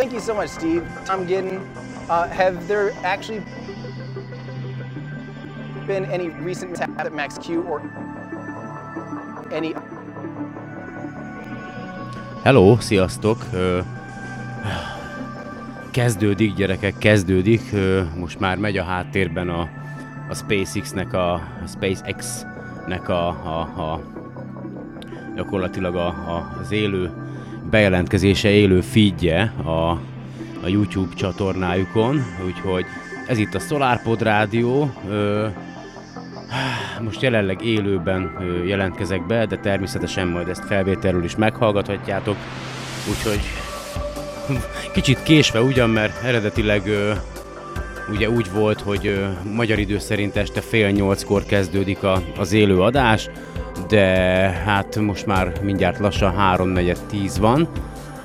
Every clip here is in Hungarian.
Thank you so much, Steve. Tom Gidden. Uh, have there actually been any recent mishaps at Max Q or any Hello, sziasztok! Kezdődik, gyerekek, kezdődik. Most már megy a háttérben a, a SpaceX-nek, a, a SpaceX-nek a, a, a gyakorlatilag a, a, az élő bejelentkezése, élő feedje a, a YouTube csatornájukon, úgyhogy ez itt a SolarPod Rádió. Ö, most jelenleg élőben jelentkezek be, de természetesen majd ezt felvételről is meghallgathatjátok, úgyhogy kicsit késve ugyan, mert eredetileg ugye úgy volt, hogy magyar idő szerint este fél nyolckor kezdődik a, az élő adás, de hát most már mindjárt lassan 3.4.10 van,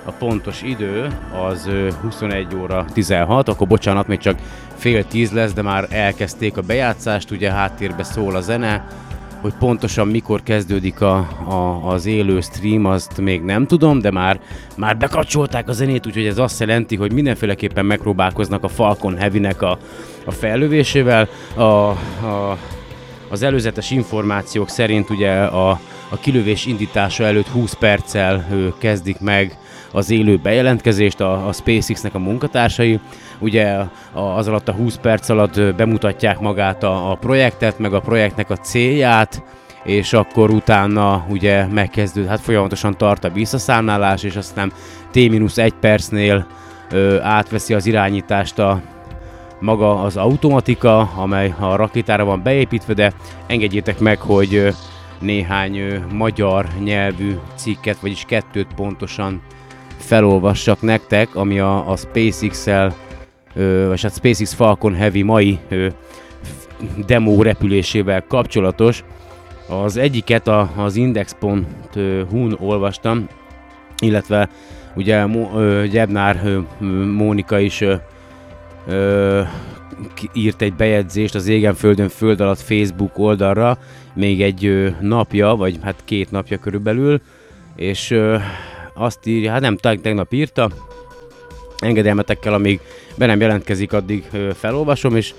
a pontos idő az ö, 21 óra 16, akkor bocsánat, még csak fél tíz lesz, de már elkezdték a bejátszást, ugye háttérbe szól a zene, hogy pontosan mikor kezdődik a, a, az élő stream, azt még nem tudom, de már, már bekapcsolták a zenét, úgyhogy ez azt jelenti, hogy mindenféleképpen megpróbálkoznak a Falcon Heavy-nek a, a fellövésével. A, a, az előzetes információk szerint ugye a, a kilövés indítása előtt 20 perccel kezdik meg az élő bejelentkezést a, a SpaceX-nek a munkatársai. Ugye az alatt a 20 perc alatt bemutatják magát a, a projektet, meg a projektnek a célját, és akkor utána ugye megkezdőd, hát folyamatosan tart a visszaszámlálás, és aztán T-1 percnél ö, átveszi az irányítást a, maga az automatika, amely a rakétára van beépítve, de engedjétek meg, hogy néhány magyar nyelvű cikket, vagyis kettőt pontosan felolvassak nektek, ami a, a SpaceX-el, vagy hát SpaceX Falcon Heavy mai ö, demo repülésével kapcsolatos. Az egyiket a, az index.hu-n olvastam, illetve ugye Gyebnár Mónika is ö, ö, írt egy bejegyzést az Égen Földön Föld alatt Facebook oldalra, még egy napja, vagy hát két napja körülbelül, és azt írja, hát nem, teg- tegnap írta, engedelmetekkel, amíg be nem jelentkezik, addig felolvasom, és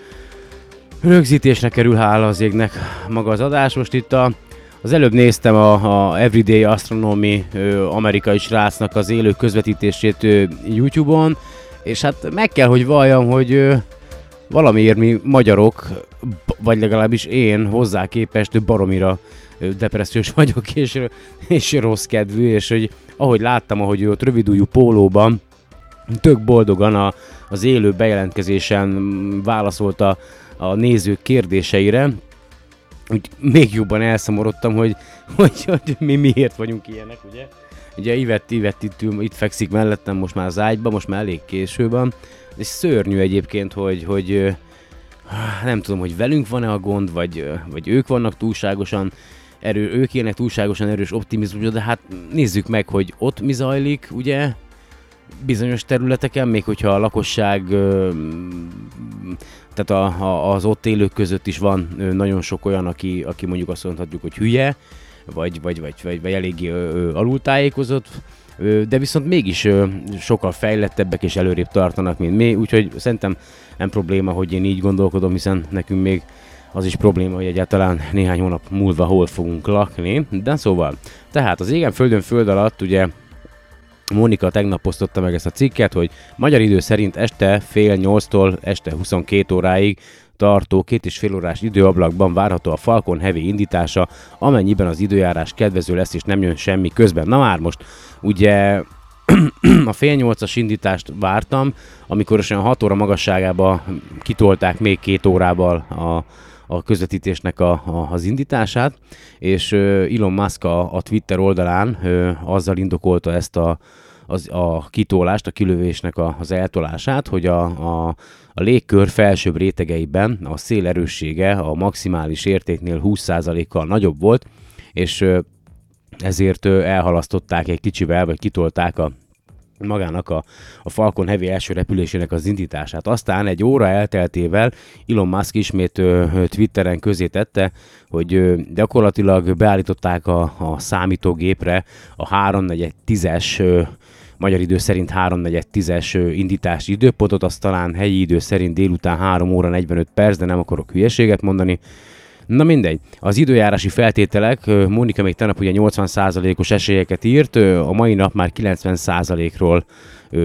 rögzítésre kerül hála az égnek maga az adás. Most itt a, az előbb néztem a, a Everyday Astronomy amerikai srácnak az élő közvetítését YouTube-on, és hát meg kell, hogy valljam, hogy ö, valamiért mi magyarok, vagy legalábbis én hozzá képest baromira depressziós vagyok, és, és rossz kedvű, és hogy ahogy láttam, ahogy ő ott rövidújú pólóban tök boldogan a, az élő bejelentkezésen mm, válaszolt a, nézők kérdéseire, úgy még jobban elszomorodtam, hogy, hogy, hogy mi miért vagyunk ilyenek, ugye? Ugye Ivett, Ivett itt, itt fekszik mellettem most már az ágyba, most már elég késő van. És szörnyű egyébként, hogy, hogy nem tudom, hogy velünk van-e a gond, vagy, vagy ők vannak túlságosan erő, ők élnek túlságosan erős optimizmusra, de hát nézzük meg, hogy ott mi zajlik, ugye? bizonyos területeken, még hogyha a lakosság, tehát a, a, az ott élők között is van nagyon sok olyan, aki, aki mondjuk azt mondhatjuk, hogy hülye, vagy, vagy, vagy, vagy, vagy eléggé alultájékozott, de viszont mégis sokkal fejlettebbek és előrébb tartanak, mint mi, úgyhogy szerintem nem probléma, hogy én így gondolkodom, hiszen nekünk még az is probléma, hogy egyáltalán néhány hónap múlva hol fogunk lakni, de szóval, tehát az égen földön föld alatt ugye Mónika tegnap posztotta meg ezt a cikket, hogy magyar idő szerint este fél nyolctól este 22 óráig tartó két és fél órás időablakban várható a Falcon Heavy indítása, amennyiben az időjárás kedvező lesz és nem jön semmi közben. Na már most, ugye a fél nyolcas indítást vártam, amikor olyan 6 óra magasságába kitolták még két órával a, a közvetítésnek a, a, az indítását, és Elon Musk a, a Twitter oldalán ö, azzal indokolta ezt a, az, a kitólást, a kilövésnek a, az eltolását, hogy a, a, a légkör felsőbb rétegeiben a szél erőssége a maximális értéknél 20%-kal nagyobb volt, és ezért elhalasztották egy kicsivel, vagy kitolták a magának a, a Falcon Heavy első repülésének az indítását. Aztán egy óra elteltével Elon Musk ismét ö, Twitteren közé tette, hogy ö, gyakorlatilag beállították a, a számítógépre a 3.4.10-es ö, magyar idő szerint 3.4.10-es indítási időpontot, az talán helyi idő szerint délután 3 óra 45 perc, de nem akarok hülyeséget mondani. Na mindegy, az időjárási feltételek, Mónika még tegnap ugye 80%-os esélyeket írt, a mai nap már 90%-ról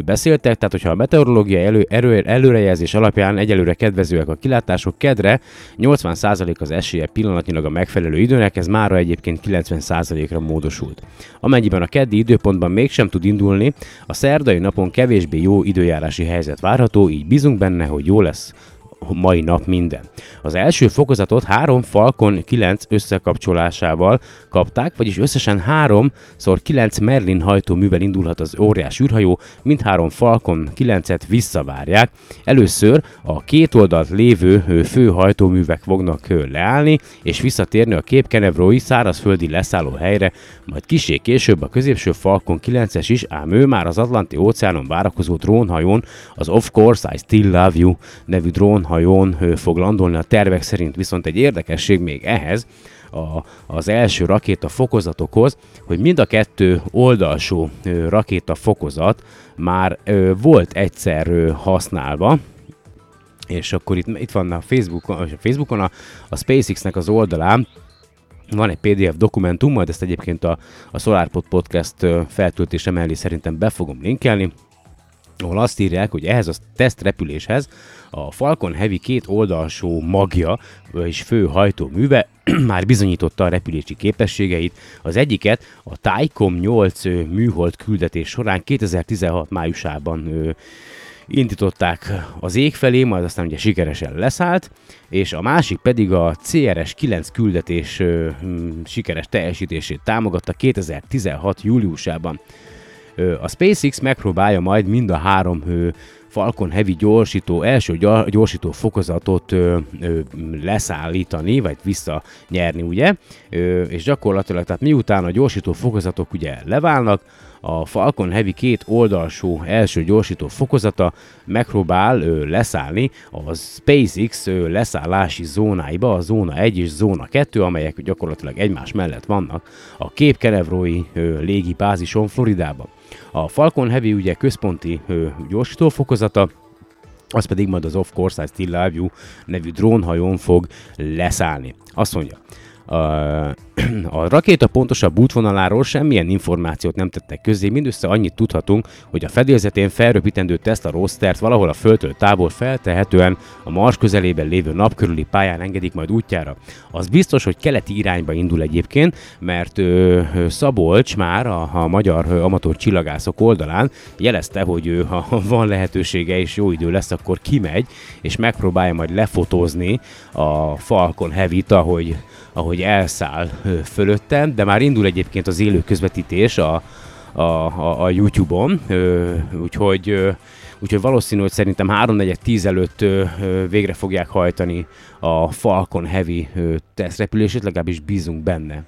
beszéltek, tehát hogyha a meteorológia elő, erő, előrejelzés alapján egyelőre kedvezőek a kilátások, kedre 80% az esélye pillanatnyilag a megfelelő időnek, ez mára egyébként 90%-ra módosult. Amennyiben a keddi időpontban mégsem tud indulni, a szerdai napon kevésbé jó időjárási helyzet várható, így bízunk benne, hogy jó lesz mai nap minden. Az első fokozatot három Falcon 9 összekapcsolásával kapták, vagyis összesen 3x9 Merlin hajtóművel indulhat az óriás űrhajó, mindhárom Falcon 9-et visszavárják. Először a két oldalt lévő fő hajtóművek fognak leállni, és visszatérni a Kép Kenevrói szárazföldi leszálló helyre, majd kisé később a középső Falcon 9-es is, ám ő már az Atlanti óceánon várakozó drónhajón, az Of Course I Still Love You nevű drónhajón fog landolni. A tervek szerint, viszont egy érdekesség még ehhez, a, az első rakéta fokozatokhoz, hogy mind a kettő oldalsó rakéta fokozat már ö, volt egyszer ö, használva, és akkor itt, itt van a Facebookon, a, Facebookon a, a SpaceX-nek az oldalán, van egy PDF dokumentum, majd ezt egyébként a, a SolarPod Podcast feltöltése mellé szerintem be fogom linkelni, ahol azt írják, hogy ehhez a tesztrepüléshez a Falcon Heavy két oldalsó magja és fő hajtóműve már bizonyította a repülési képességeit. Az egyiket a Taicom 8 műhold küldetés során 2016 májusában indították az ég felé, majd aztán ugye sikeresen leszállt, és a másik pedig a CRS 9 küldetés sikeres teljesítését támogatta 2016 júliusában. A SpaceX megpróbálja majd mind a három ö, Falcon Heavy gyorsító, első gyorsító fokozatot ö, ö, leszállítani, vagy visszanyerni, ugye? Ö, és gyakorlatilag, tehát miután a gyorsító fokozatok ugye leválnak, a Falcon Heavy két oldalsó első gyorsító fokozata megpróbál ö, leszállni a SpaceX ö, leszállási zónáiba, a zóna 1 és zóna 2, amelyek gyakorlatilag egymás mellett vannak a Cape Canaveral légi bázison Floridában. A Falcon Heavy ugye központi gyorsító fokozata, az pedig majd az Of Course I Still Love You nevű drónhajón fog leszállni. Azt mondja, a rakéta pontosabb útvonaláról semmilyen információt nem tettek közé, mindössze annyit tudhatunk, hogy a fedélzetén felröpítendő Tesla Roadstert valahol a Földtől távol feltehetően a Mars közelében lévő nap körüli pályán engedik majd útjára. Az biztos, hogy keleti irányba indul egyébként, mert ö, Szabolcs már a, a magyar amatőr csillagászok oldalán jelezte, hogy ő, ha van lehetősége és jó idő lesz, akkor kimegy, és megpróbálja majd lefotózni a Falcon Heavy-t, ahogy ahogy elszáll fölöttem, de már indul egyébként az élő közvetítés a, a, a, a YouTube-on, úgyhogy, úgyhogy valószínű, hogy szerintem 3-4-10 előtt végre fogják hajtani a Falcon Heavy tesztrepülését, legalábbis bízunk benne.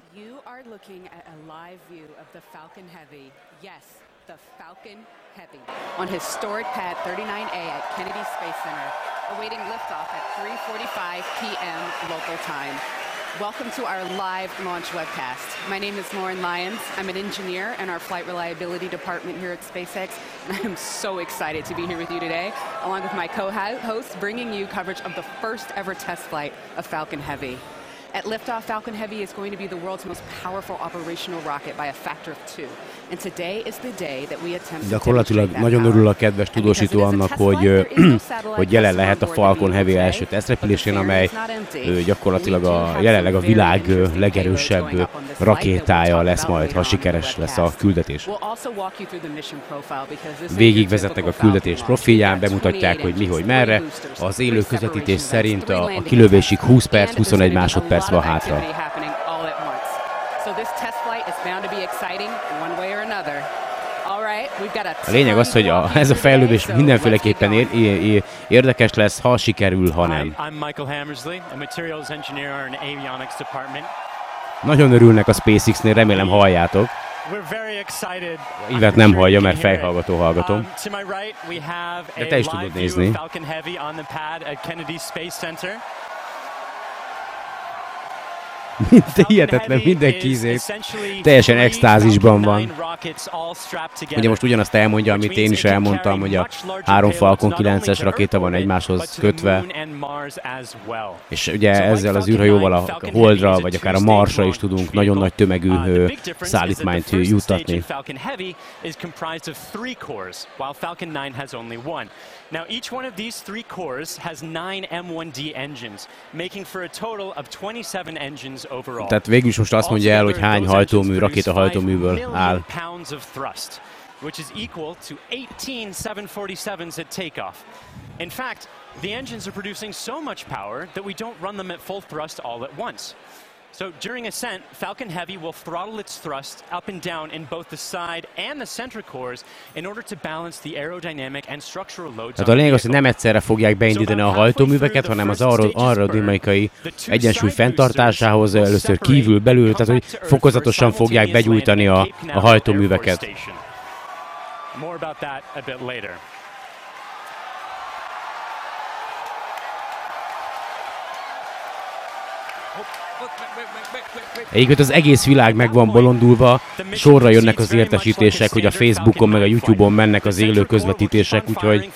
on historic pad 39A at Kennedy Space Center, awaiting liftoff at 3:45 p.m. local time. Welcome to our live launch webcast. My name is Lauren Lyons. I'm an engineer in our flight reliability department here at SpaceX, and I am so excited to be here with you today, along with my co-host, bringing you coverage of the first ever test flight of Falcon Heavy. At liftoff, Falcon Heavy is going to be the world's most powerful operational rocket by a factor of two. And today is the day that we attempt Gyakorlatilag nagyon örül a kedves tudósító annak, hogy, hogy jelen lehet a Falcon Heavy első tesztrepülésén, amely gyakorlatilag a, jelenleg a világ legerősebb rakétája lesz majd, ha sikeres lesz a küldetés. Végigvezetnek a küldetés profilján, bemutatják, hogy mi, hogy merre. Az élő közvetítés szerint a, a kilövésig 20 perc, 21 másodperc van hátra. A lényeg az, hogy a, ez a fejlődés mindenféleképpen ér, ér, érdekes lesz, ha sikerül, ha nem. Nagyon örülnek a SpaceX-nél, remélem halljátok. Ivet nem hallja, mert fejhallgató hallgatom. Um, De te is tudod nézni. Mint hihetetlen, mindenki izé teljesen extázisban van. Ugye most ugyanazt elmondja, amit én is elmondtam, hogy a három Falcon 9-es rakéta van egymáshoz kötve, és ugye ezzel az űrhajóval a Holdra, vagy akár a Marsra is tudunk nagyon nagy tömegű uh, szállítmányt juttatni. Now, each one of these three cores has nine M1D engines, making for a total of 27 engines overall. Tehát végül is most azt mondja el, hogy hány hajtómű, rakéta hajtóműből áll. which is equal to 18 747s at takeoff. In fact, the engines are producing so much power that we don't run them at full thrust all at once. So during ascent, Falcon Heavy will throttle its thrust up and down in both the side and the center cores in order to balance the aerodynamic and structural loads. Tehát a lényeg az, hogy nem egyszerre fogják beindítani a hajtóműveket, hanem az aerodinamikai egyensúly fenntartásához először kívül, belül, tehát hogy fokozatosan fogják begyújtani a, a hajtóműveket. More about that a bit later. Egyébként az egész világ meg van bolondulva, sorra jönnek az értesítések, hogy a Facebookon meg a YouTube-on mennek az élő közvetítések, úgyhogy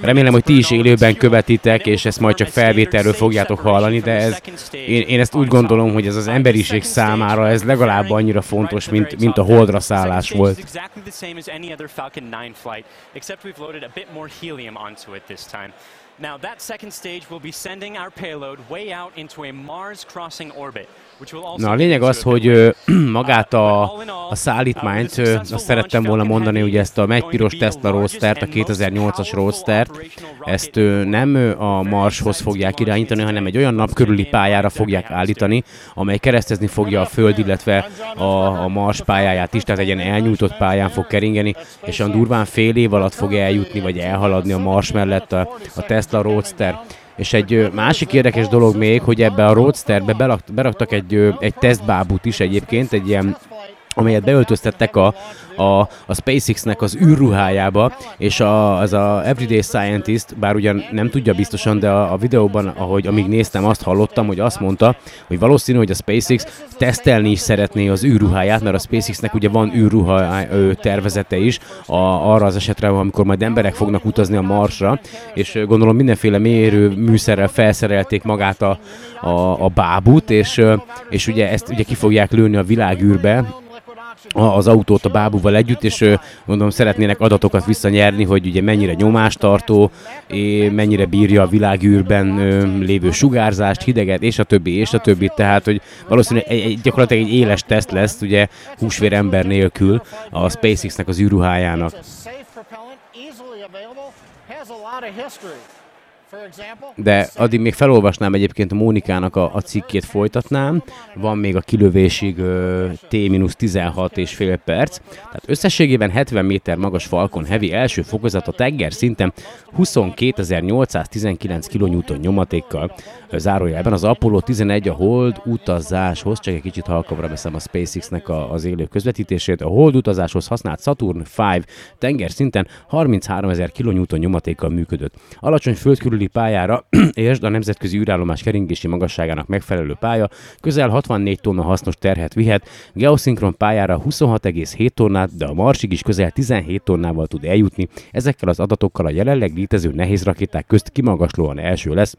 remélem, hogy ti is élőben követitek, és ezt majd csak felvételről fogjátok hallani, de ez, én, én ezt úgy gondolom, hogy ez az emberiség számára ez legalább annyira fontos, mint, mint a holdra szállás volt. Now, that second stage will be sending our payload way out into a Mars crossing orbit. Na a lényeg az, hogy magát a, a szállítmányt, azt szerettem volna mondani, hogy ezt a piros Tesla Roadster-t, a 2008-as Roadster-t, ezt nem a Marshoz fogják irányítani, hanem egy olyan nap körüli pályára fogják állítani, amely keresztezni fogja a Föld, illetve a, a Mars pályáját is, tehát egy ilyen elnyújtott pályán fog keringeni, és a durván fél év alatt fog eljutni, vagy elhaladni a Mars mellett a, a Tesla Roadster. És egy másik érdekes dolog még, hogy ebbe a Roadsterbe beraktak egy, egy tesztbábút is egyébként, egy ilyen amelyet beöltöztettek a, a, a SpaceX-nek az űrruhájába, és a, az a Everyday Scientist, bár ugyan nem tudja biztosan, de a, a videóban, ahogy amíg néztem, azt hallottam, hogy azt mondta, hogy valószínű, hogy a SpaceX tesztelni is szeretné az űrruháját, mert a SpaceX-nek ugye van űrruha tervezete is a, arra az esetre, amikor majd emberek fognak utazni a Marsra, és gondolom mindenféle mérő műszerrel felszerelték magát a, a, a bábút, és, és ugye ezt ugye ki fogják lőni a világűrbe, az autót a bábúval együtt, és mondom, szeretnének adatokat visszanyerni, hogy ugye mennyire nyomástartó, mennyire bírja a világűrben lévő sugárzást, hideget, és a többi, és a többi, tehát, hogy valószínűleg egy, egy, gyakorlatilag egy éles teszt lesz, ugye húsvér ember nélkül a SpaceX-nek az űrruhájának. De addig még felolvasnám egyébként a Mónikának a, a cikkét folytatnám. Van még a kilövésig ö, T-16 és fél perc. Tehát összességében 70 méter magas Falcon Heavy első fokozat a tenger szinten 22.819 kN nyomatékkal. Zárójelben az Apollo 11 a Hold utazáshoz, csak egy kicsit halkabra veszem a SpaceX-nek a, az élő közvetítését, a Hold utazáshoz használt Saturn 5 tenger szinten 33.000 kN nyomatékkal működött. Alacsony földkörüli pályára, és a nemzetközi űrállomás keringési magasságának megfelelő pálya, közel 64 tonna hasznos terhet vihet, geoszinkron pályára 26,7 tonnát, de a Marsig is közel 17 tonnával tud eljutni. Ezekkel az adatokkal a jelenleg létező nehéz rakéták közt kimagaslóan első lesz,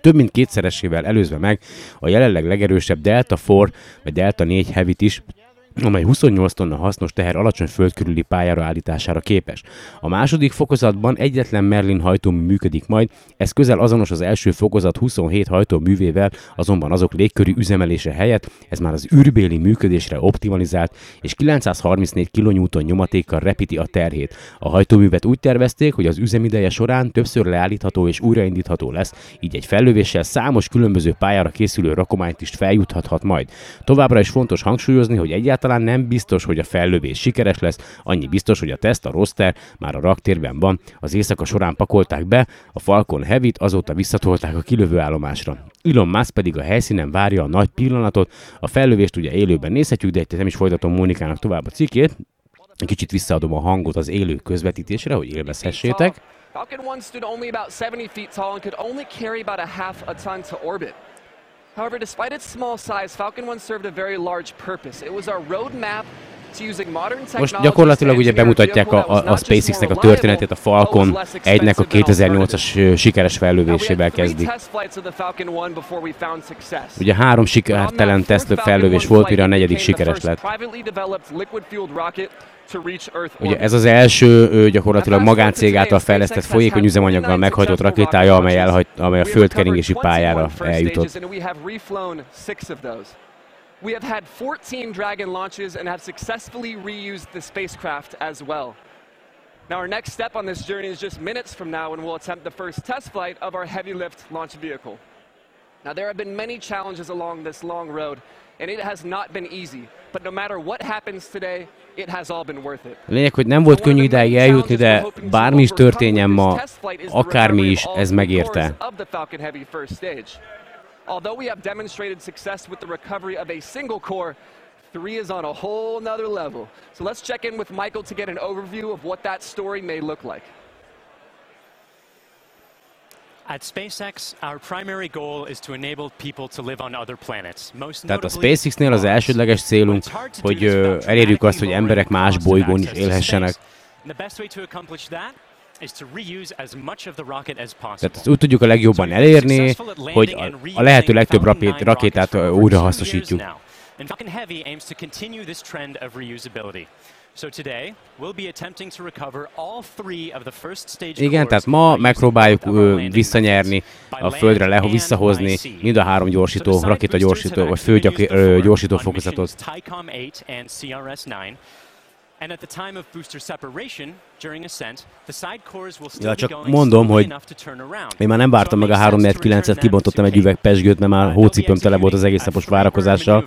több mint kétszeresével előzve meg a jelenleg legerősebb Delta 4 vagy Delta 4 heavy is, amely 28 tonna hasznos teher alacsony földkörüli pályára állítására képes. A második fokozatban egyetlen Merlin hajtómű működik majd, ez közel azonos az első fokozat 27 hajtóművével, azonban azok légköri üzemelése helyett ez már az űrbéli működésre optimalizált, és 934 kN nyomatékkal repíti a terhét. A hajtóművet úgy tervezték, hogy az üzemideje során többször leállítható és újraindítható lesz, így egy fellövéssel számos különböző pályára készülő rakományt is feljuthathat majd. Továbbra is fontos hangsúlyozni, hogy egyáltalán egyáltalán nem biztos, hogy a fellövés sikeres lesz, annyi biztos, hogy a teszt, a roster már a raktérben van, az éjszaka során pakolták be, a Falcon Heavy-t azóta visszatolták a kilövő állomásra. Elon Musk pedig a helyszínen várja a nagy pillanatot, a fellövést ugye élőben nézhetjük, de nem is folytatom Mónikának tovább a cikkét, kicsit visszaadom a hangot az élő közvetítésre, hogy élvezhessétek. Falcon 1 stood only about 70 feet tall and could only carry about a half a ton to orbit. However, despite its small size, Falcon 1 served a very large purpose. It was our roadmap to using modern Most gyakorlatilag ugye bemutatják a, a, a SpaceX-nek a történetét, a Falcon 1-nek a 2008-as sikeres fellövésével kezdik. Ugye három sikertelen teszt fellövés volt, mire a negyedik sikeres lett. Ugye ez az első gyakorlatilag magáncég által fejlesztett folyékony üzemanyaggal meghajtott rakétája, amely, elhagy, amely a földkeringési pályára eljutott. We have had 14 Dragon launches and have successfully reused the spacecraft as well. Now, our next step on this journey is just minutes from now when we'll attempt the first test flight of our heavy lift launch vehicle. Now, there have been many challenges along this long road, and it has not been easy. But no matter what happens today, it has all been worth it. Lényeg, hogy nem volt könnyű ideig eljutni, de bármi is történjen ma, akármi is, ez megérte. Although we have demonstrated success with the recovery of a single core, three is on a whole nother level. So let's check in with Michael to get an overview of what that story may look like. At SpaceX, our primary goal is to enable people to live on other planets. Most Tehát a SpaceX-nél az elsődleges célunk, hogy elérjük azt, hogy emberek más bolygón is élhessenek. To tehát úgy tudjuk a legjobban elérni, hogy a, lehető legtöbb rapét, rakétát újra hasznosítjuk. Igen, tehát ma megpróbáljuk visszanyerni, a Földre le, visszahozni mind a három gyorsító, rakéta gyorsító, vagy fő gyorsító fokozatot. And at the time of booster separation, during ascent, the side cores will still ja, csak mondom, hogy én már nem vártam meg a 349-et, kibontottam egy üveg pesgőt, mert már hócipőm tele volt az egész napos várakozással.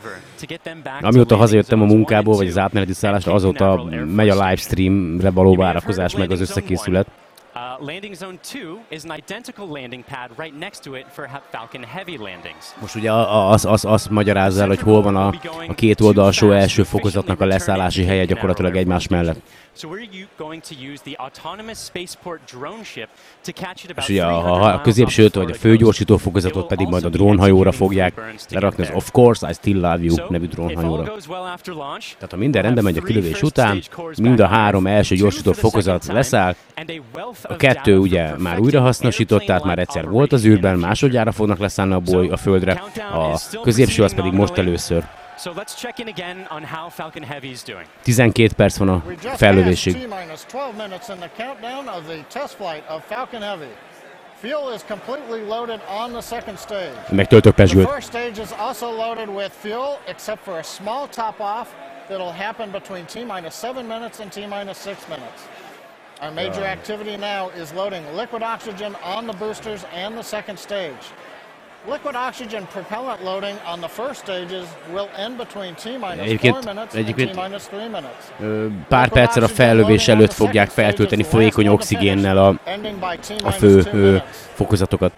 Amióta hazajöttem a munkából, vagy az átmeneti szállásra, azóta megy a livestreamre való várakozás, meg az összekészület. Uh, landing zone 2 is an identical landing pad right next to it for Falcon Heavy landings. Most ugye az, az, az magyarázza el, hogy hol van a, a két oldalsó első fokozatnak a leszállási helye gyakorlatilag egymás mellett. És ugye a, a középsőt, vagy a főgyorsító fokozatot pedig majd a drónhajóra fogják lerakni az Of Course I Still Love You nevű drónhajóra. Tehát ha minden rendben megy a kilövés után, mind a három első gyorsító fokozat leszáll, a kettő ugye már újra hasznosított, tehát már egyszer volt az űrben, másodjára fognak leszállni a boly a földre, a középső az pedig most először. 12 perc van a fellövésig. Fuel is completely loaded on the second stage. The first stage is also loaded with fuel, except for a small top off that'll happen between T-minus 7 minutes and T-minus 6 minutes. Our major activity now is loading liquid oxygen on the boosters and the second stage. Liquid oxygen propellant loading on the first stages will end between T minus 4 minutes and T minus 3 minutes. Pár perccel a fellövés előtt fogják feltölteni folyékony oxigénnel a, a fő ö, fokozatokat.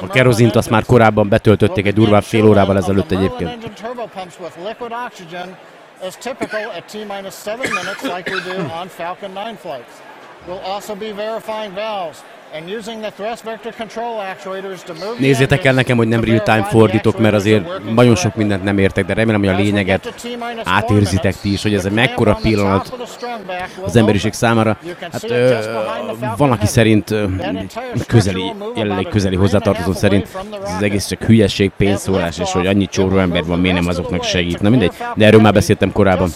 A kerozint azt már korábban betöltötték egy durvább fél órával ezelőtt egyébként. As typical at T-7 minutes like we do on Falcon 9 flights. We'll also be verifying valves Nézzétek el nekem, hogy nem real-time fordítok, mert azért nagyon sok mindent nem értek, de remélem, hogy a lényeget átérzitek ti is, hogy ez egy mekkora pillanat az emberiség számára. Hát ö, van, aki szerint ö, közeli, jelenleg közeli hozzátartozó szerint ez az egész csak hülyeség, pénzszólás, és hogy annyi csóró ember van, miért nem azoknak segít. Na mindegy, de erről már beszéltem korábban.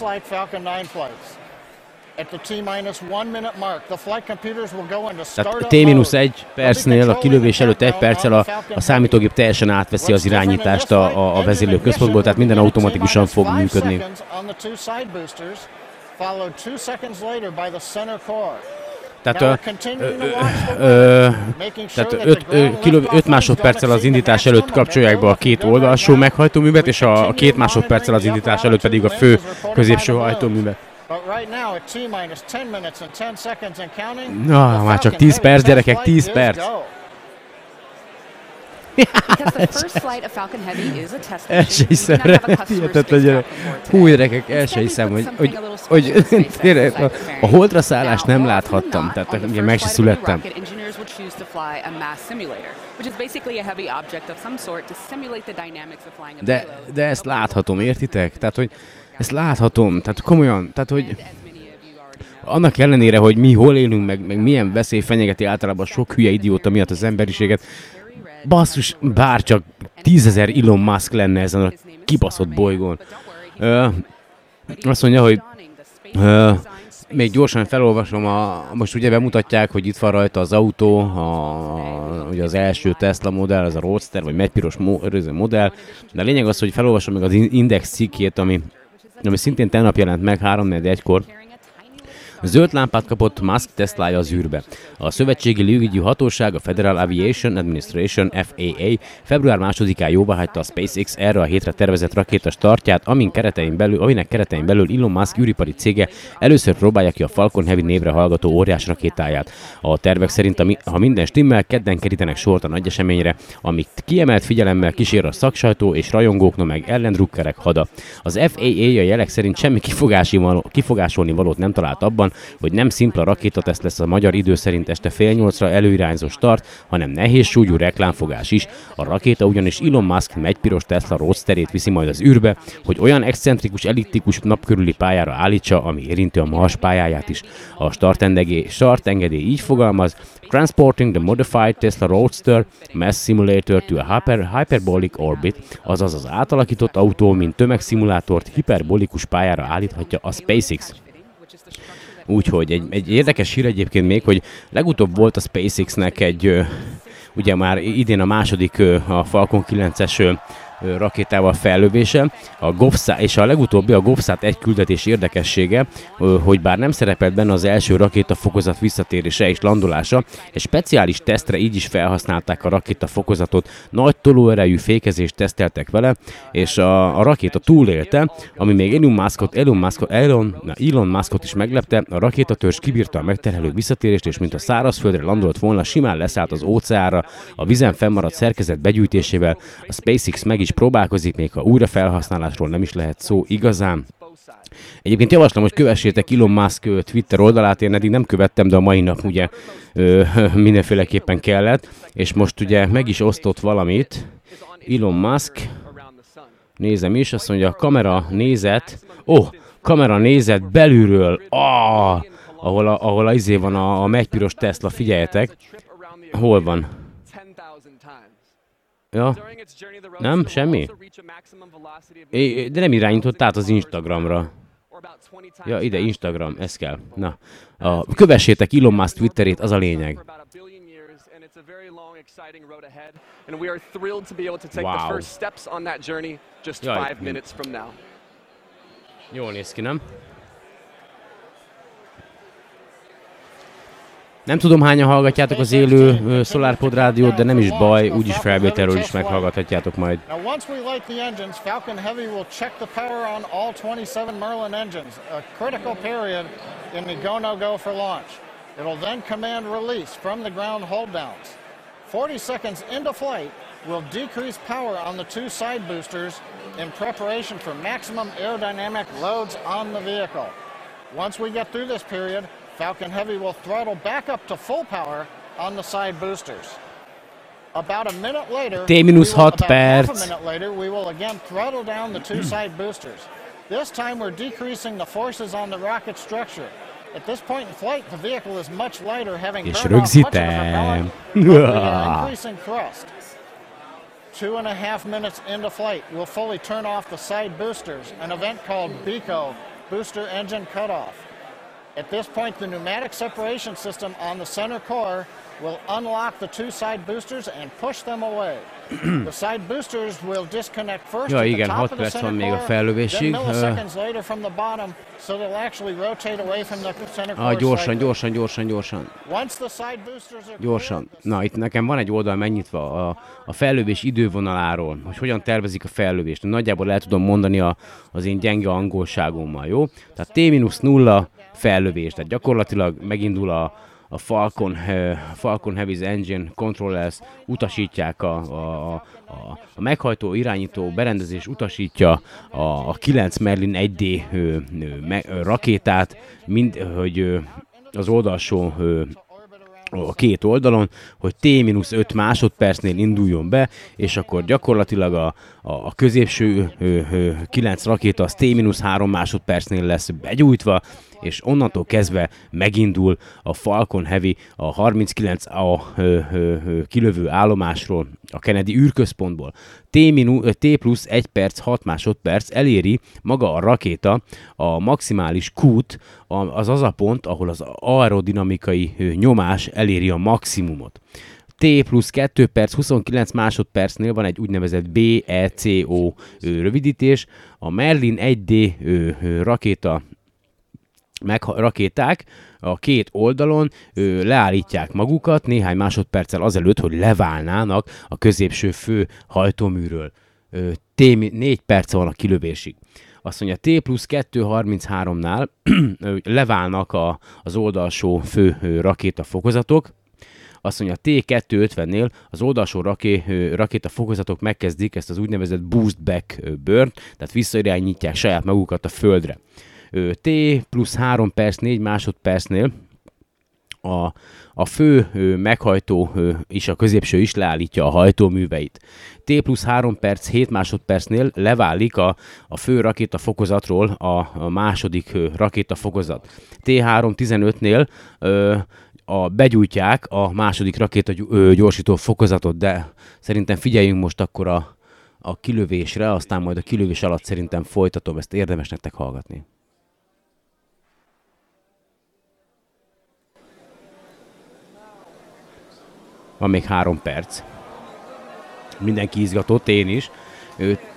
Tehát T-1 percnél, a kilövés előtt egy perccel a, a számítógép teljesen átveszi az irányítást a, a, a vezérlő központból, tehát minden automatikusan fog működni. Tehát, ö, 5 másodperccel az indítás előtt kapcsolják be a két oldalsó meghajtóművet, és a, a két másodperccel az indítás előtt pedig a fő középső hajtóművet. Na, már csak 10 perc, gyerekek, 10 perc. Because the first flight of Falcon Heavy is a test El se mission. hiszem, hihetetlen gyerek. Hú, gyerekek, el se hiszem, hogy, hogy, hogy tényleg a, a holdra szállás Now, nem láthattam, tehát ugye meg se születtem. De, de ezt láthatom, értitek? Tehát, hogy ezt láthatom, tehát komolyan, tehát, hogy annak ellenére, hogy mi hol élünk, meg, meg milyen veszély fenyegeti általában sok hülye idióta miatt az emberiséget, basszus, bárcsak tízezer Elon Musk lenne ezen a kibaszott bolygón. Ö, azt mondja, hogy ö, még gyorsan felolvasom, a, most ugye bemutatják, hogy itt van rajta az autó, a, ugye az első Tesla modell, az a Roadster, vagy megypiros mo, modell, de a lényeg az, hogy felolvasom meg az in- Index cikkét, ami, ami szintén tegnap jelent meg 3 kor Zöld lámpát kapott Musk Teslája az űrbe. A Szövetségi Légügyi Hatóság, a Federal Aviation Administration FAA február 2-án jóváhagyta a SpaceX erre a hétre tervezett rakéta startját, amin keretein belül, aminek keretein belül Elon Musk űripari cége először próbálja ki a Falcon Heavy névre hallgató óriás rakétáját. A tervek szerint, ha minden stimmel, kedden kerítenek sort a nagy eseményre, amit kiemelt figyelemmel kísér a szaksajtó és rajongóknak meg ellendrukkerek hada. Az FAA a jelek szerint semmi kifogásolni valót nem talált abban, hogy nem szimpla rakétateszt lesz a magyar idő szerint este fél nyolcra előirányzó start, hanem nehéz súlyú reklámfogás is. A rakéta ugyanis Elon Musk megypiros Tesla Roadsterét viszi majd az űrbe, hogy olyan excentrikus, elliptikus napkörüli pályára állítsa, ami érinti a Mars pályáját is. A startengedély, startengedély így fogalmaz, Transporting the modified Tesla Roadster mass simulator to a hyper, hyperbolic orbit, azaz az átalakított autó, mint tömegszimulátort hiperbolikus pályára állíthatja a SpaceX. Úgyhogy egy, egy érdekes hír egyébként még, hogy legutóbb volt a SpaceX-nek egy, ugye már idén a második a Falcon 9-es ö, ö, rakétával fellövése, a Govsat, és a legutóbbi a Govsat egy küldetés érdekessége, hogy bár nem szerepelt benne az első rakéta fokozat visszatérése és landolása, egy speciális tesztre így is felhasználták a rakéta fokozatot, nagy tolóerejű fékezést teszteltek vele, és a, a rakéta túlélte, ami még Elon Muskot, Elon Muskot, Elon, na, Elon Muskot is meglepte, a rakétatörzs kibírta a megterhelő visszatérést, és mint a szárazföldre landolt volna, simán leszállt az óceánra, a vizen fennmaradt szerkezet begyűjtésével, a SpaceX meg is próbálkozik, még ha újra felhasználásról nem is lehet szó igazán. Egyébként javaslom, hogy kövessétek Elon Musk Twitter oldalát, én eddig nem követtem, de a mai nap ugye ö, mindenféleképpen kellett, és most ugye meg is osztott valamit. Elon Musk, nézem is, azt mondja, kamera nézet, ó, oh, kamera nézet belülről, ah, ahol a, ahol a izé van a, a megypiros Tesla, figyeljetek, hol van? 10,000 times. Ja, Nem, semmi. É, de nem irányított át az Instagramra. or about 20 times Ja, ide Instagram, ez kell. Na, a, kövessétek Elon Musk Twitterét, az a lényeg. Wow. now. Jól néz ki, nem? Nem tudom hányan hallgatjátok az élő SolarPod rádiót, de nem is baj, úgyis felvételről is meghallgathatjátok majd. Now, once we light the engines, Falcon Heavy will check the power on all 27 Merlin engines, a critical period in the go-no-go for launch. It'll then command release from the ground hold downs. 40 seconds into flight, we'll decrease power on the two side boosters in preparation for maximum aerodynamic loads on the vehicle. Once we get through this period, Falcon Heavy will throttle back up to full power on the side boosters. About a minute later, T minus we will- about half a minute later, we will again throttle down the two side boosters. This time we're decreasing the forces on the rocket structure. At this point in flight, the vehicle is much lighter, having burned off much of the rögzítem. propellant, but we are increasing thrust. Two and a half minutes into flight, we'll fully turn off the side boosters, an event called BECO, Booster Engine Cutoff. At this point, the pneumatic separation system on the center core will unlock the two side boosters and push them away. the side boosters will disconnect first Ja, igen, top hat of the perc center van még a core, fellövésig. then Ö, milliseconds later from the bottom, so they'll actually rotate away from the center core Ah, gyorsan, gyorsan, gyorsan, gyorsan. Once the side boosters are Gyorsan. Na, itt nekem van egy oldal megnyitva a, a fellövés idővonaláról, hogy hogyan tervezik a fellövést. Nagyjából el tudom mondani a, az én gyenge angolságommal, jó? Tehát T-0 fellövés, tehát gyakorlatilag megindul a, a Falcon, uh, Falcon Heavy's Engine Controllers utasítják a, a, a, a meghajtó irányító berendezés utasítja a, a 9 Merlin 1D ö, ö, me, ö, rakétát, mind, hogy az oldalsó a két oldalon, hogy T-5 másodpercnél induljon be, és akkor gyakorlatilag a, a, a középső ö, ö, 9 rakéta az T-3 másodpercnél lesz begyújtva, és onnantól kezdve megindul a Falcon Heavy a 39A ö, ö, ö, kilövő állomásról, a Kennedy űrközpontból. T, minu, T plusz 1 perc 6 másodperc eléri maga a rakéta a maximális kút, az az a pont, ahol az aerodinamikai nyomás eléri a maximumot. T plusz 2 perc 29 másodpercnél van egy úgynevezett BECO rövidítés. A Merlin 1D rakéta meg rakéták a két oldalon ö, leállítják magukat néhány másodperccel azelőtt, hogy leválnának a középső fő hajtóműről. Ö, T 4 perc van a kilövésig. Azt mondja, T plusz 2.33-nál leválnak a, az oldalsó fő rakéta fokozatok, azt mondja, T250-nél az oldalsó raké, fokozatok megkezdik ezt az úgynevezett boost back burn, tehát visszairányítják saját magukat a földre. T plusz 3 perc 4 másodpercnél a, a fő meghajtó és a középső is leállítja a hajtóműveit. T plusz 3 perc 7 másodpercnél leválik a, a fő rakéta fokozatról a, a második rakéta fokozat. T3 15-nél ö, a, begyújtják a második rakéta gyorsító fokozatot, de szerintem figyeljünk most akkor a, a kilövésre, aztán majd a kilövés alatt szerintem folytatom, ezt érdemes nektek hallgatni. Van még három perc. Mindenki izgatott, én is.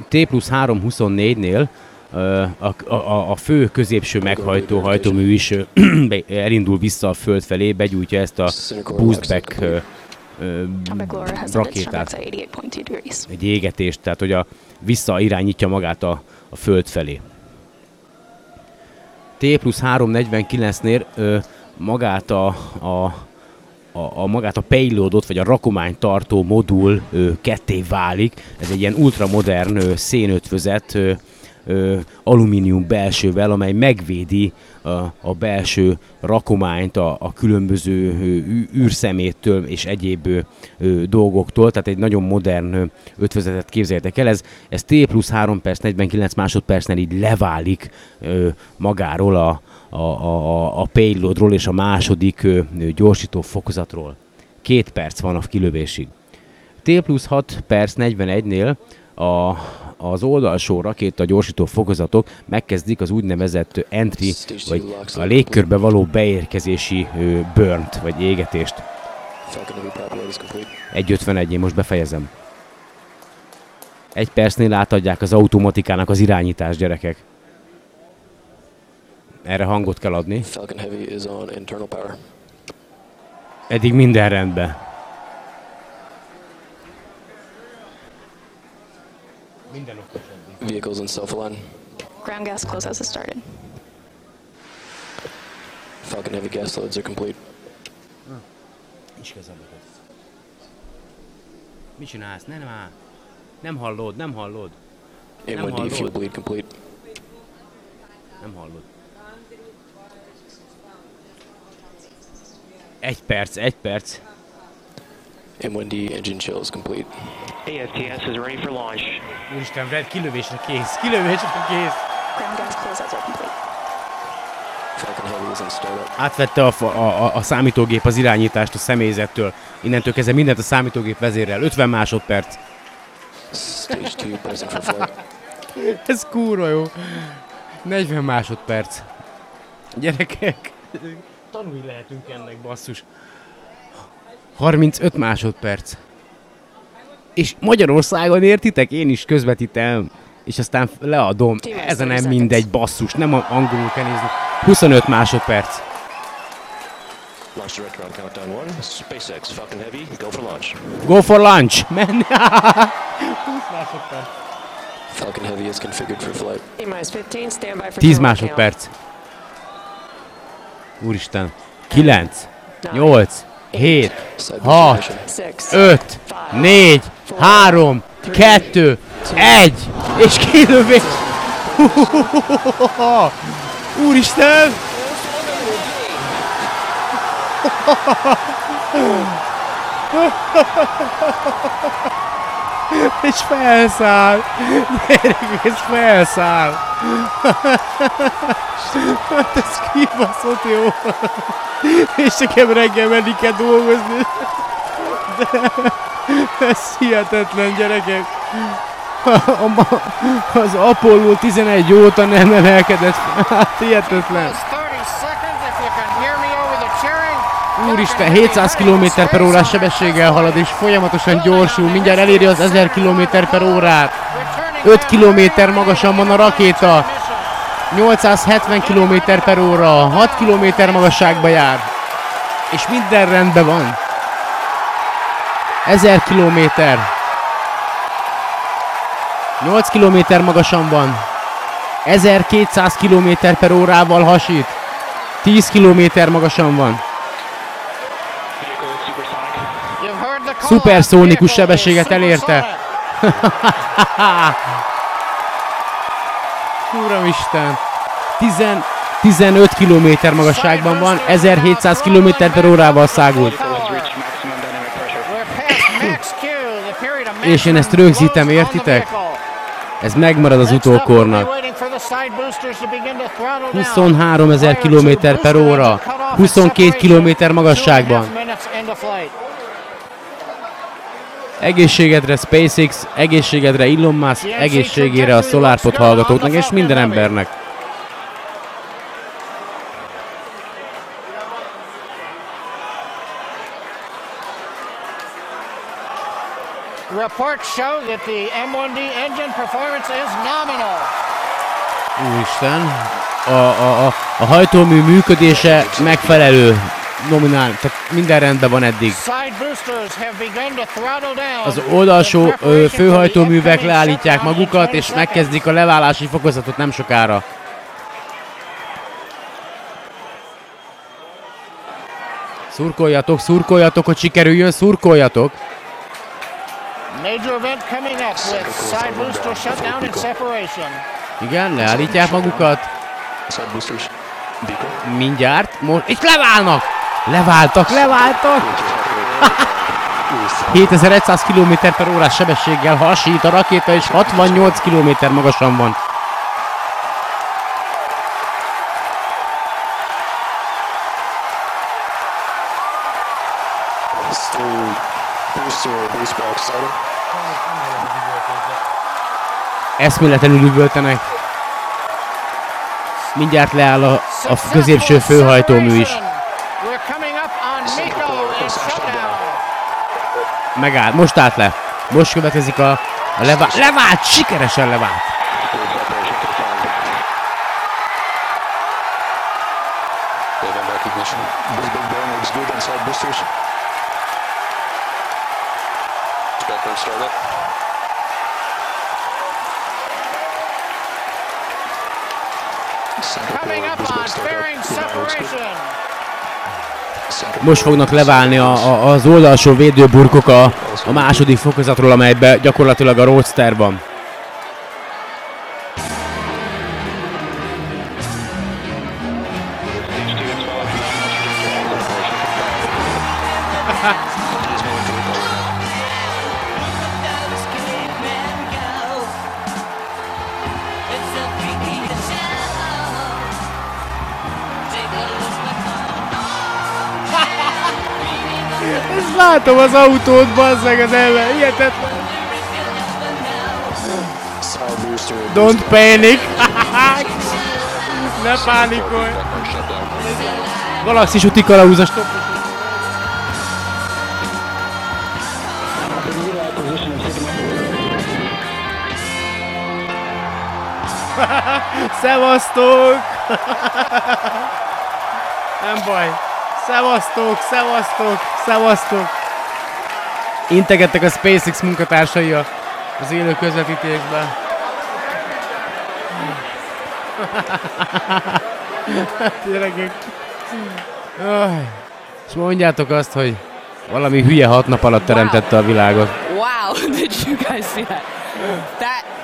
T plusz 3.24-nél a, a, a fő középső meghajtó hajtómű is elindul vissza a föld felé, begyújtja ezt a boostback rakétát, egy égetést, tehát hogy a, visszairányítja magát a, a föld felé. T plusz 349-nél magát a, a a, a magát a payloadot, vagy a rakomány tartó modul ö, ketté válik. Ez egy ilyen ultramodern ö, szénötvözet ö, ö, alumínium belsővel, amely megvédi a, a belső rakományt a, a különböző ö, űrszeméttől és egyéb ö, dolgoktól, tehát egy nagyon modern ö, ötvözetet képzeljétek el. Ez, ez T plusz 3 perc 49 másodpercnél így leválik ö, magáról a, a, a, a payloadról és a második ö, gyorsító fokozatról. Két perc van a kilövésig. T plusz 6 perc 41-nél a, az oldalsó rakéta gyorsító fokozatok megkezdik az úgynevezett entry, vagy a légkörbe való beérkezési burnt, vagy égetést. 1.51, én most befejezem. Egy percnél átadják az automatikának az irányítás, gyerekek. Erre hangot kell adni. Eddig minden rendben. Vehicles in self-align. Ground gas closeouts has started. Falcon Heavy gas loads are complete. Ah, Nincs kezembe. Mit csinálsz? Nem már. Nem hallod, nem hallod. Nem M1D fuel hallod. bleed complete. Nem hallod. Egy perc, egy perc. M1D engine chill is complete. ASTS is ready for launch. Úristen, Red, kilövésre kész, kilövésre kész. Ground gas closeouts are complete. Átvette a, a, a, számítógép az irányítást a személyzettől. Innentől kezdve mindent a számítógép vezérel. 50 másodperc. Stage 2 present for. Ez kurva jó. 40 másodperc. Gyerekek, tanulni lehetünk ennek, basszus. 35 másodperc. És Magyarországon értitek? Én is közvetítem. És aztán leadom. Ez nem mindegy, basszus. Nem a- angolul kell nézni. 25 másodperc. Launch director on countdown one. SpaceX Falcon Heavy, go for launch. Go for! 20 másodperc. Falcon Heavy is configured for flight. T-minus 15, stand by for 10 terminal count. másodperc. Úristen. 9, 8, 7, Side 6, booster mission. 5, 4, 3, 2, 1, és kilövés! Úristen! És felszáll! Gyerekek, ez felszáll! Hát ez kibaszott jó! És nekem reggel menni kell dolgozni. De ez hihetetlen, gyerekek. Az Apollo 11 óta nem emelkedett. Hát hihetetlen. 30 seconds if you can hear me over the cheering. Úristen, 700 km per órás sebességgel halad, és folyamatosan gyorsul. Mindjárt eléri az 1000 km per órát. 5 km magasan van a rakéta. 870 km per óra, 6 km magasságba jár. És minden rendben van. 1000 km. 8 km magasan van. 1200 km per órával hasít. 10 km magasan van. Szuperszónikus sebességet elérte. Uramisten! 10, 15 km magasságban van, 1700 km per órával szágult. És én ezt rögzítem, értitek? Ez megmarad az utókornak. waiting for the side boosters to begin to throttle down. 23 ezer kilométer per óra, engine cutoff and 22 separation, kilométer two and a magasságban. half minutes into flight. Egészségedre SpaceX, egészségedre Elon Musk, egészségére a SolarPod hallgatóknak és minden embernek. Reports show that the M1D engine performance is nominal. Úristen, a, a, a, a hajtómű működése megfelelő, nominál, tehát minden rendben van eddig. Az oldalsó ö, főhajtóművek leállítják magukat, és megkezdik a leválási fokozatot nem sokára. Szurkoljatok, szurkoljatok, hogy sikerüljön, szurkoljatok! Igen, leállítják magukat, mindjárt, most, és leválnak! Leváltak, leváltak! 7100 km per órás sebességgel hasít a rakéta, és 68 km magasan van. Eszméletlenül üvöltenek. Mindjárt leáll a, a középső főhajtómű is. We're coming up on Miko and shutdown. Megállt, most állt le. Most következik a, a levá... Levált! Sikeresen levált! Most fognak leválni a, a, az oldalsó védőburkok a, a második fokozatról, amelybe gyakorlatilag a Roadster van. Ezt látom az autót, bazzeg az ember, hihetetlen. Don't panic! ne pánikolj! Galaxis úti kalauz a stop. Szevasztok! Nem baj. Szevasztok, szevasztok, szevasztok! Integettek a SpaceX munkatársai az élő közvetítésben. Gyerekek. És mondjátok azt, hogy valami hülye hat nap alatt teremtette a világot. Wow, did you guys see that? That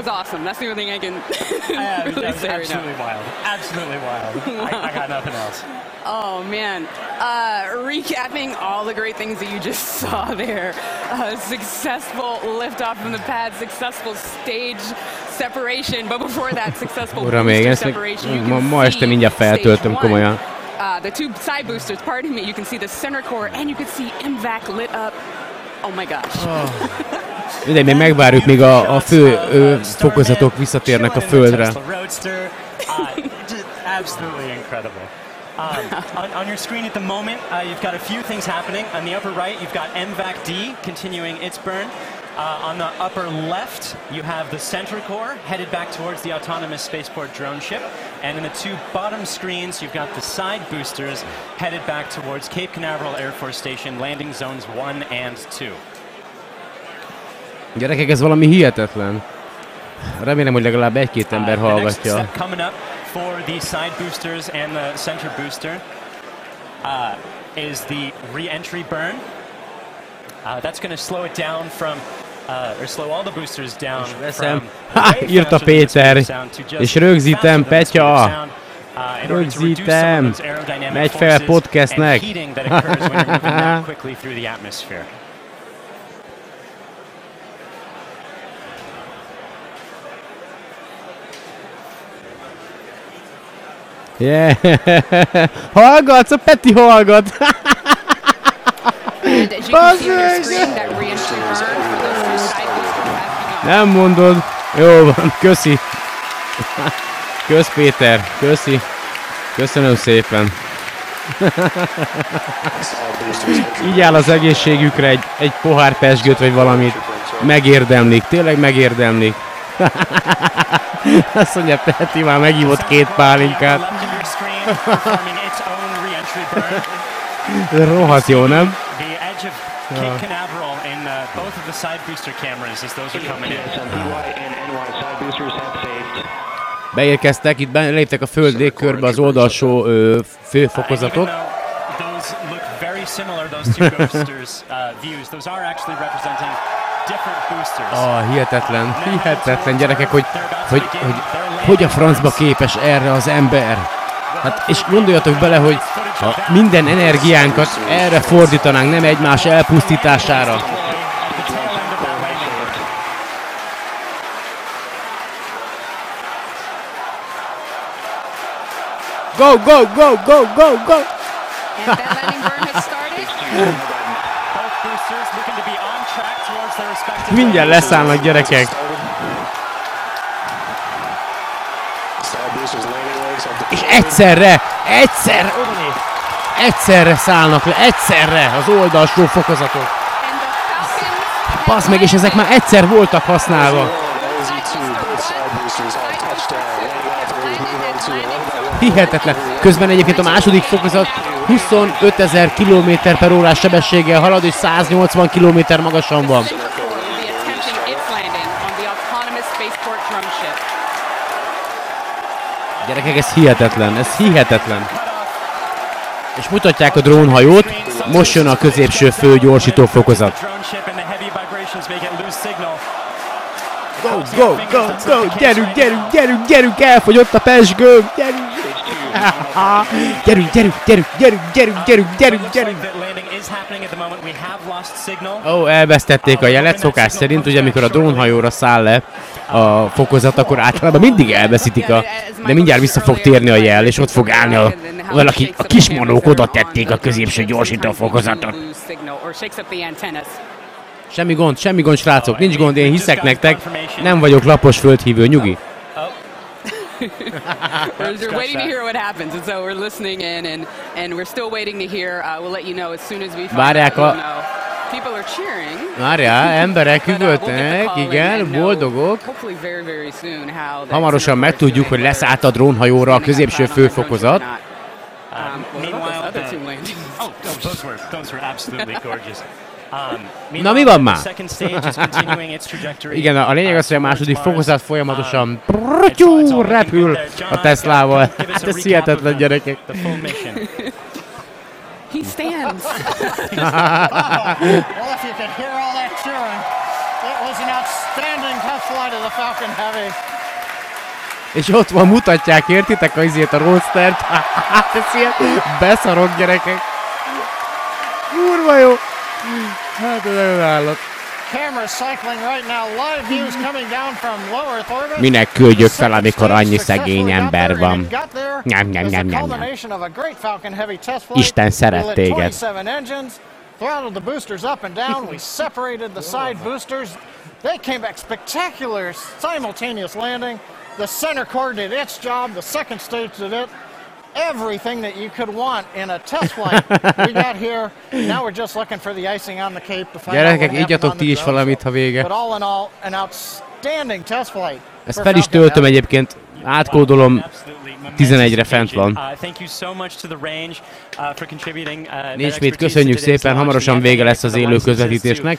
was awesome. That's the only thing I can Yeah, really that was say right now. absolutely wild. Absolutely wild. I, I got nothing else. Oh man! Uh, recapping all the great things that you just saw there. Uh, successful liftoff from the pad, successful stage separation, but before that, successful Uram, még ezt separation. You ma, can ma este see mindjárt stage feltöltöm one. komolyan. Uh, the two side boosters, pardon me, you can see the center core and you can see MVAC lit up. Oh my gosh. Mindegy, még megvárjuk, a, a fő ö, fokozatok visszatérnek a földre. Uh, absolutely incredible. Um, on your screen at the moment, uh, you've got a few things happening. On the upper right, you've got MVAC D continuing its burn. Uh, on the upper left, you have the center core headed back towards the autonomous spaceport drone ship. And in the two bottom screens, you've got the side boosters headed back towards Cape Canaveral Air Force Station, landing zones 1 and 2. Gyerekek, ez valami hihetetlen. Remélem, hogy legalább egy-két ember Uh, hallgatja. step coming up for the side boosters and the center booster uh, is the re-entry burn. Uh, that's going to slow it down from, uh, or slow all the boosters down from Ha, írta Péter. És rögzítem, Petya. uh, Rögzítem. Megy fel podcastnek. and heating that occurs when you're moving that quickly through the atmosphere. Yeah. Hallgatsz, a Peti hallgat. Nem mondod. Jó van, köszi. Kösz Péter, köszi. Köszönöm szépen. Így áll az egészségükre egy, egy pohár pesgőt vagy valamit. Megérdemlik, tényleg megérdemlik. Azt mondja, Peti már megívott két pálinkát. Burn. Rohadt jó, nem? Cape Canaveral uh, both of the side booster cameras as those are coming in. Beérkeztek, itt beléptek a föld légkörbe az oldalsó ö, főfokozatok. Uh, boosters. Ah, hihetetlen, hihetetlen gyerekek, hogy, hogy, hogy, hogy a francba képes erre az ember. Hát, és gondoljatok bele, hogy ha minden energiánkat erre fordítanánk, nem egymás elpusztítására. Go, go, go, go, go, go! And that landing burn has started. Mindjárt leszállnak gyerekek. Egyszerre, egyszer, egyszerre szállnak le, egyszerre az oldalsó fokozatok. Basz meg, és ezek már egyszer voltak használva. Hihetetlen. Közben egyébként a második fokozat 25 ezer km per órás sebességgel halad, és 180 km magasan van. Space Corps will be attempting its landing on the autonomous spaceport drum ship. Gyerekek, ez hihetetlen, ez hihetetlen. És mutatják a drónhajót, most jön a középső fő gyorsító fokozat. Go, go, go, go, gyerünk, gyerünk, gyerünk, gyerünk, elfogyott a pesgőm, gyerünk. Gyerünk, gyerünk, gyerünk, gyerünk, gyerünk, gyerünk, gyerünk, gyerünk. Ó, elvesztették a jelet szokás szerint, ugye amikor a drónhajóra száll le a fokozat, akkor általában mindig elveszítik a... De mindjárt vissza fog térni a jel, és ott fog állni a... Valaki, a kismanók oda tették a középső gyorsító fokozatot. Semmi gond, semmi gond, srácok, nincs gond, én hiszek nektek. Nem vagyok lapos földhívő, nyugi. We're, we're waiting to hear what happens, and so we're listening in, and, and we're still waiting to hear. Uh, we'll let you know as soon as we find Várják out. a- know. People are cheering. Várjál, emberek uh, the üvöltenek, igen, boldogok. Hopefully very, very soon Hamarosan megtudjuk, hogy leszállt a drónhajóra a középső főfokozat. Um, landings? Oh, oh, those were those were absolutely gorgeous. Um, Na mi van már? Igen, a lényeg az, hogy a második fokozat folyamatosan prrtyú, repül a Teslával. Hát ez hihetetlen gyerekek. He stands. well, if you could hear all that cheering, it was an outstanding test flight of the Falcon Heavy. És ott van, mutatják, értitek, a izét a roadstert? Ez ilyen beszarok gyerekek. Kurva jó. Hát ez nagyon állat. Minek küldjük fel, amikor annyi szegény ember van? Nem, nem, nem, nem, nem. Isten szeret téged. Throttled the boosters up and down. We separated the side boosters. They came back spectacular simultaneous landing. The center core did its job. The second stage did it. Everything that you could want in a test flight, we got here. Now we're just looking for the icing on the cake to find Gyerekek, igyatok ti is valamit, ha vége. But all in all, an outstanding test flight. Ezt fel is töltöm egyébként. Átkódolom 11-re fent van. Uh, uh. Uh, expertise köszönjük szépen, hamarosan vége lesz az élő közvetítésnek.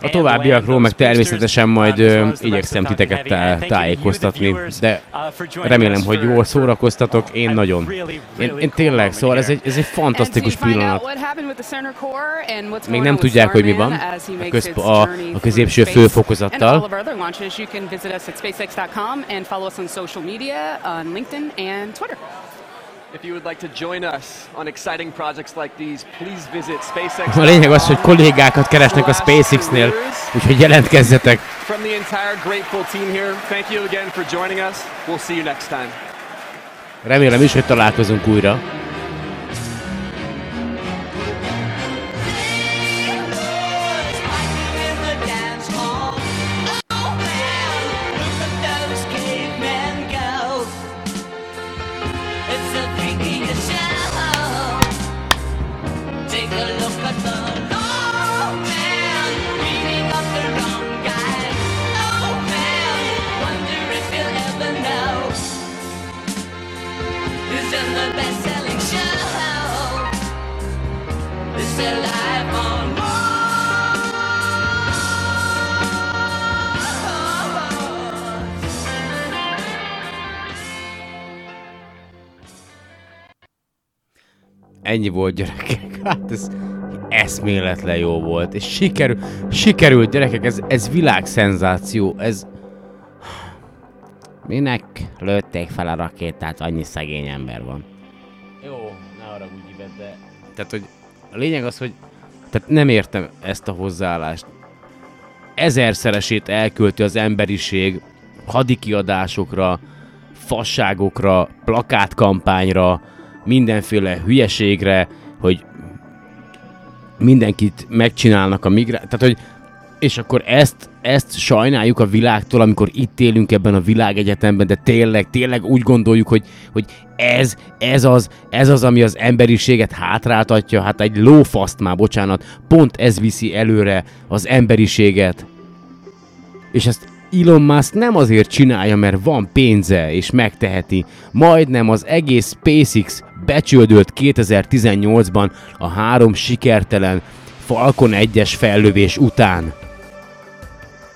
A továbbiakról meg természetesen majd ö, igyekszem titeket tá- tájékoztatni, de remélem, hogy jól szórakoztatok, én nagyon. Én, én tényleg, szóval ez egy, ez egy fantasztikus pillanat. Még nem tudják, hogy mi van a, közp- a, a középső főfokozattal. On Twitter. If you would like to join us on exciting projects like these, please visit SpaceX. A lényeg az, hogy kollégákat keresnek a SpaceX-nél, úgyhogy jelentkezzetek. From the entire grateful team here, thank you again for joining us. We'll see you next time. Remélem is, hogy találkozunk újra. Ennyi volt gyerekek. Hát ez eszméletlen jó volt. És sikerül, sikerült gyerekek, ez, ez világszenzáció. Ez... Minek lőtték fel a rakétát, annyi szegény ember van. Jó, ne arra úgy de... Tehát, hogy a lényeg az, hogy tehát nem értem ezt a hozzáállást. Ezerszeresét elkölti az emberiség hadikiadásokra, fasságokra, plakátkampányra, mindenféle hülyeségre, hogy mindenkit megcsinálnak a migrá... Tehát, hogy és akkor ezt, ezt sajnáljuk a világtól, amikor itt élünk ebben a világegyetemben, de tényleg, tényleg úgy gondoljuk, hogy, hogy ez, ez az, ez az, ami az emberiséget hátráltatja, hát egy lófaszt már, bocsánat, pont ez viszi előre az emberiséget. És ezt Elon Musk nem azért csinálja, mert van pénze és megteheti. Majdnem az egész SpaceX becsődölt 2018-ban a három sikertelen Falcon 1-es fellövés után.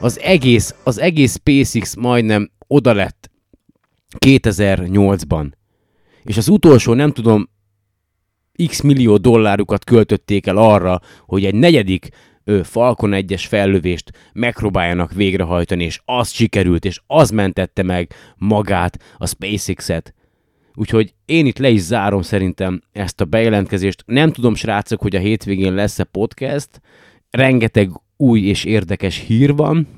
Az egész, az egész SpaceX majdnem oda lett 2008-ban. És az utolsó, nem tudom, x millió dollárukat költötték el arra, hogy egy negyedik Falcon 1-es fellövést megpróbáljanak végrehajtani, és az sikerült, és az mentette meg magát, a SpaceX-et. Úgyhogy én itt le is zárom szerintem ezt a bejelentkezést. Nem tudom, srácok, hogy a hétvégén lesz-e podcast. Rengeteg új és érdekes hír van.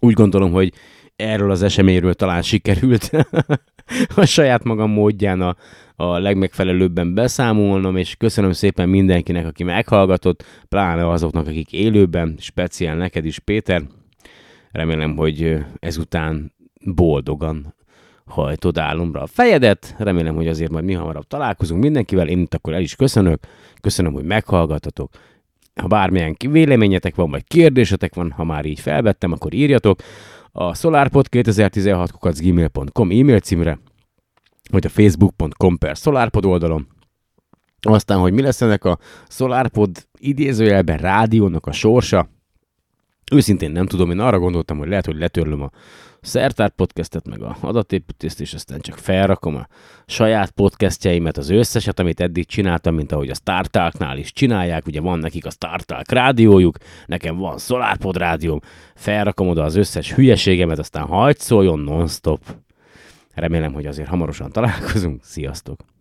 Úgy gondolom, hogy erről az eseményről talán sikerült a saját magam módján a, a legmegfelelőbben beszámolnom, és köszönöm szépen mindenkinek, aki meghallgatott, pláne azoknak, akik élőben, speciál neked is, Péter. Remélem, hogy ezután boldogan hajtod álomra a fejedet. Remélem, hogy azért majd mi hamarabb találkozunk mindenkivel. Én itt akkor el is köszönök. Köszönöm, hogy meghallgatatok. Ha bármilyen véleményetek van, vagy kérdésetek van, ha már így felvettem, akkor írjatok a solarpod2016 gmail.com e-mail címre, vagy a facebook.com per solarpod oldalon. Aztán, hogy mi lesz ennek a SolarPod idézőjelben rádiónak a sorsa, Őszintén nem tudom, én arra gondoltam, hogy lehet, hogy letörlöm a Szertár podcastet, meg a adatépítést, és aztán csak felrakom a saját podcastjeimet, az összeset, amit eddig csináltam, mint ahogy a StarTalknál is csinálják, ugye van nekik a StarTalk rádiójuk, nekem van SolarPod rádióm, felrakom oda az összes hülyeségemet, aztán hagyd szóljon non-stop. Remélem, hogy azért hamarosan találkozunk. Sziasztok!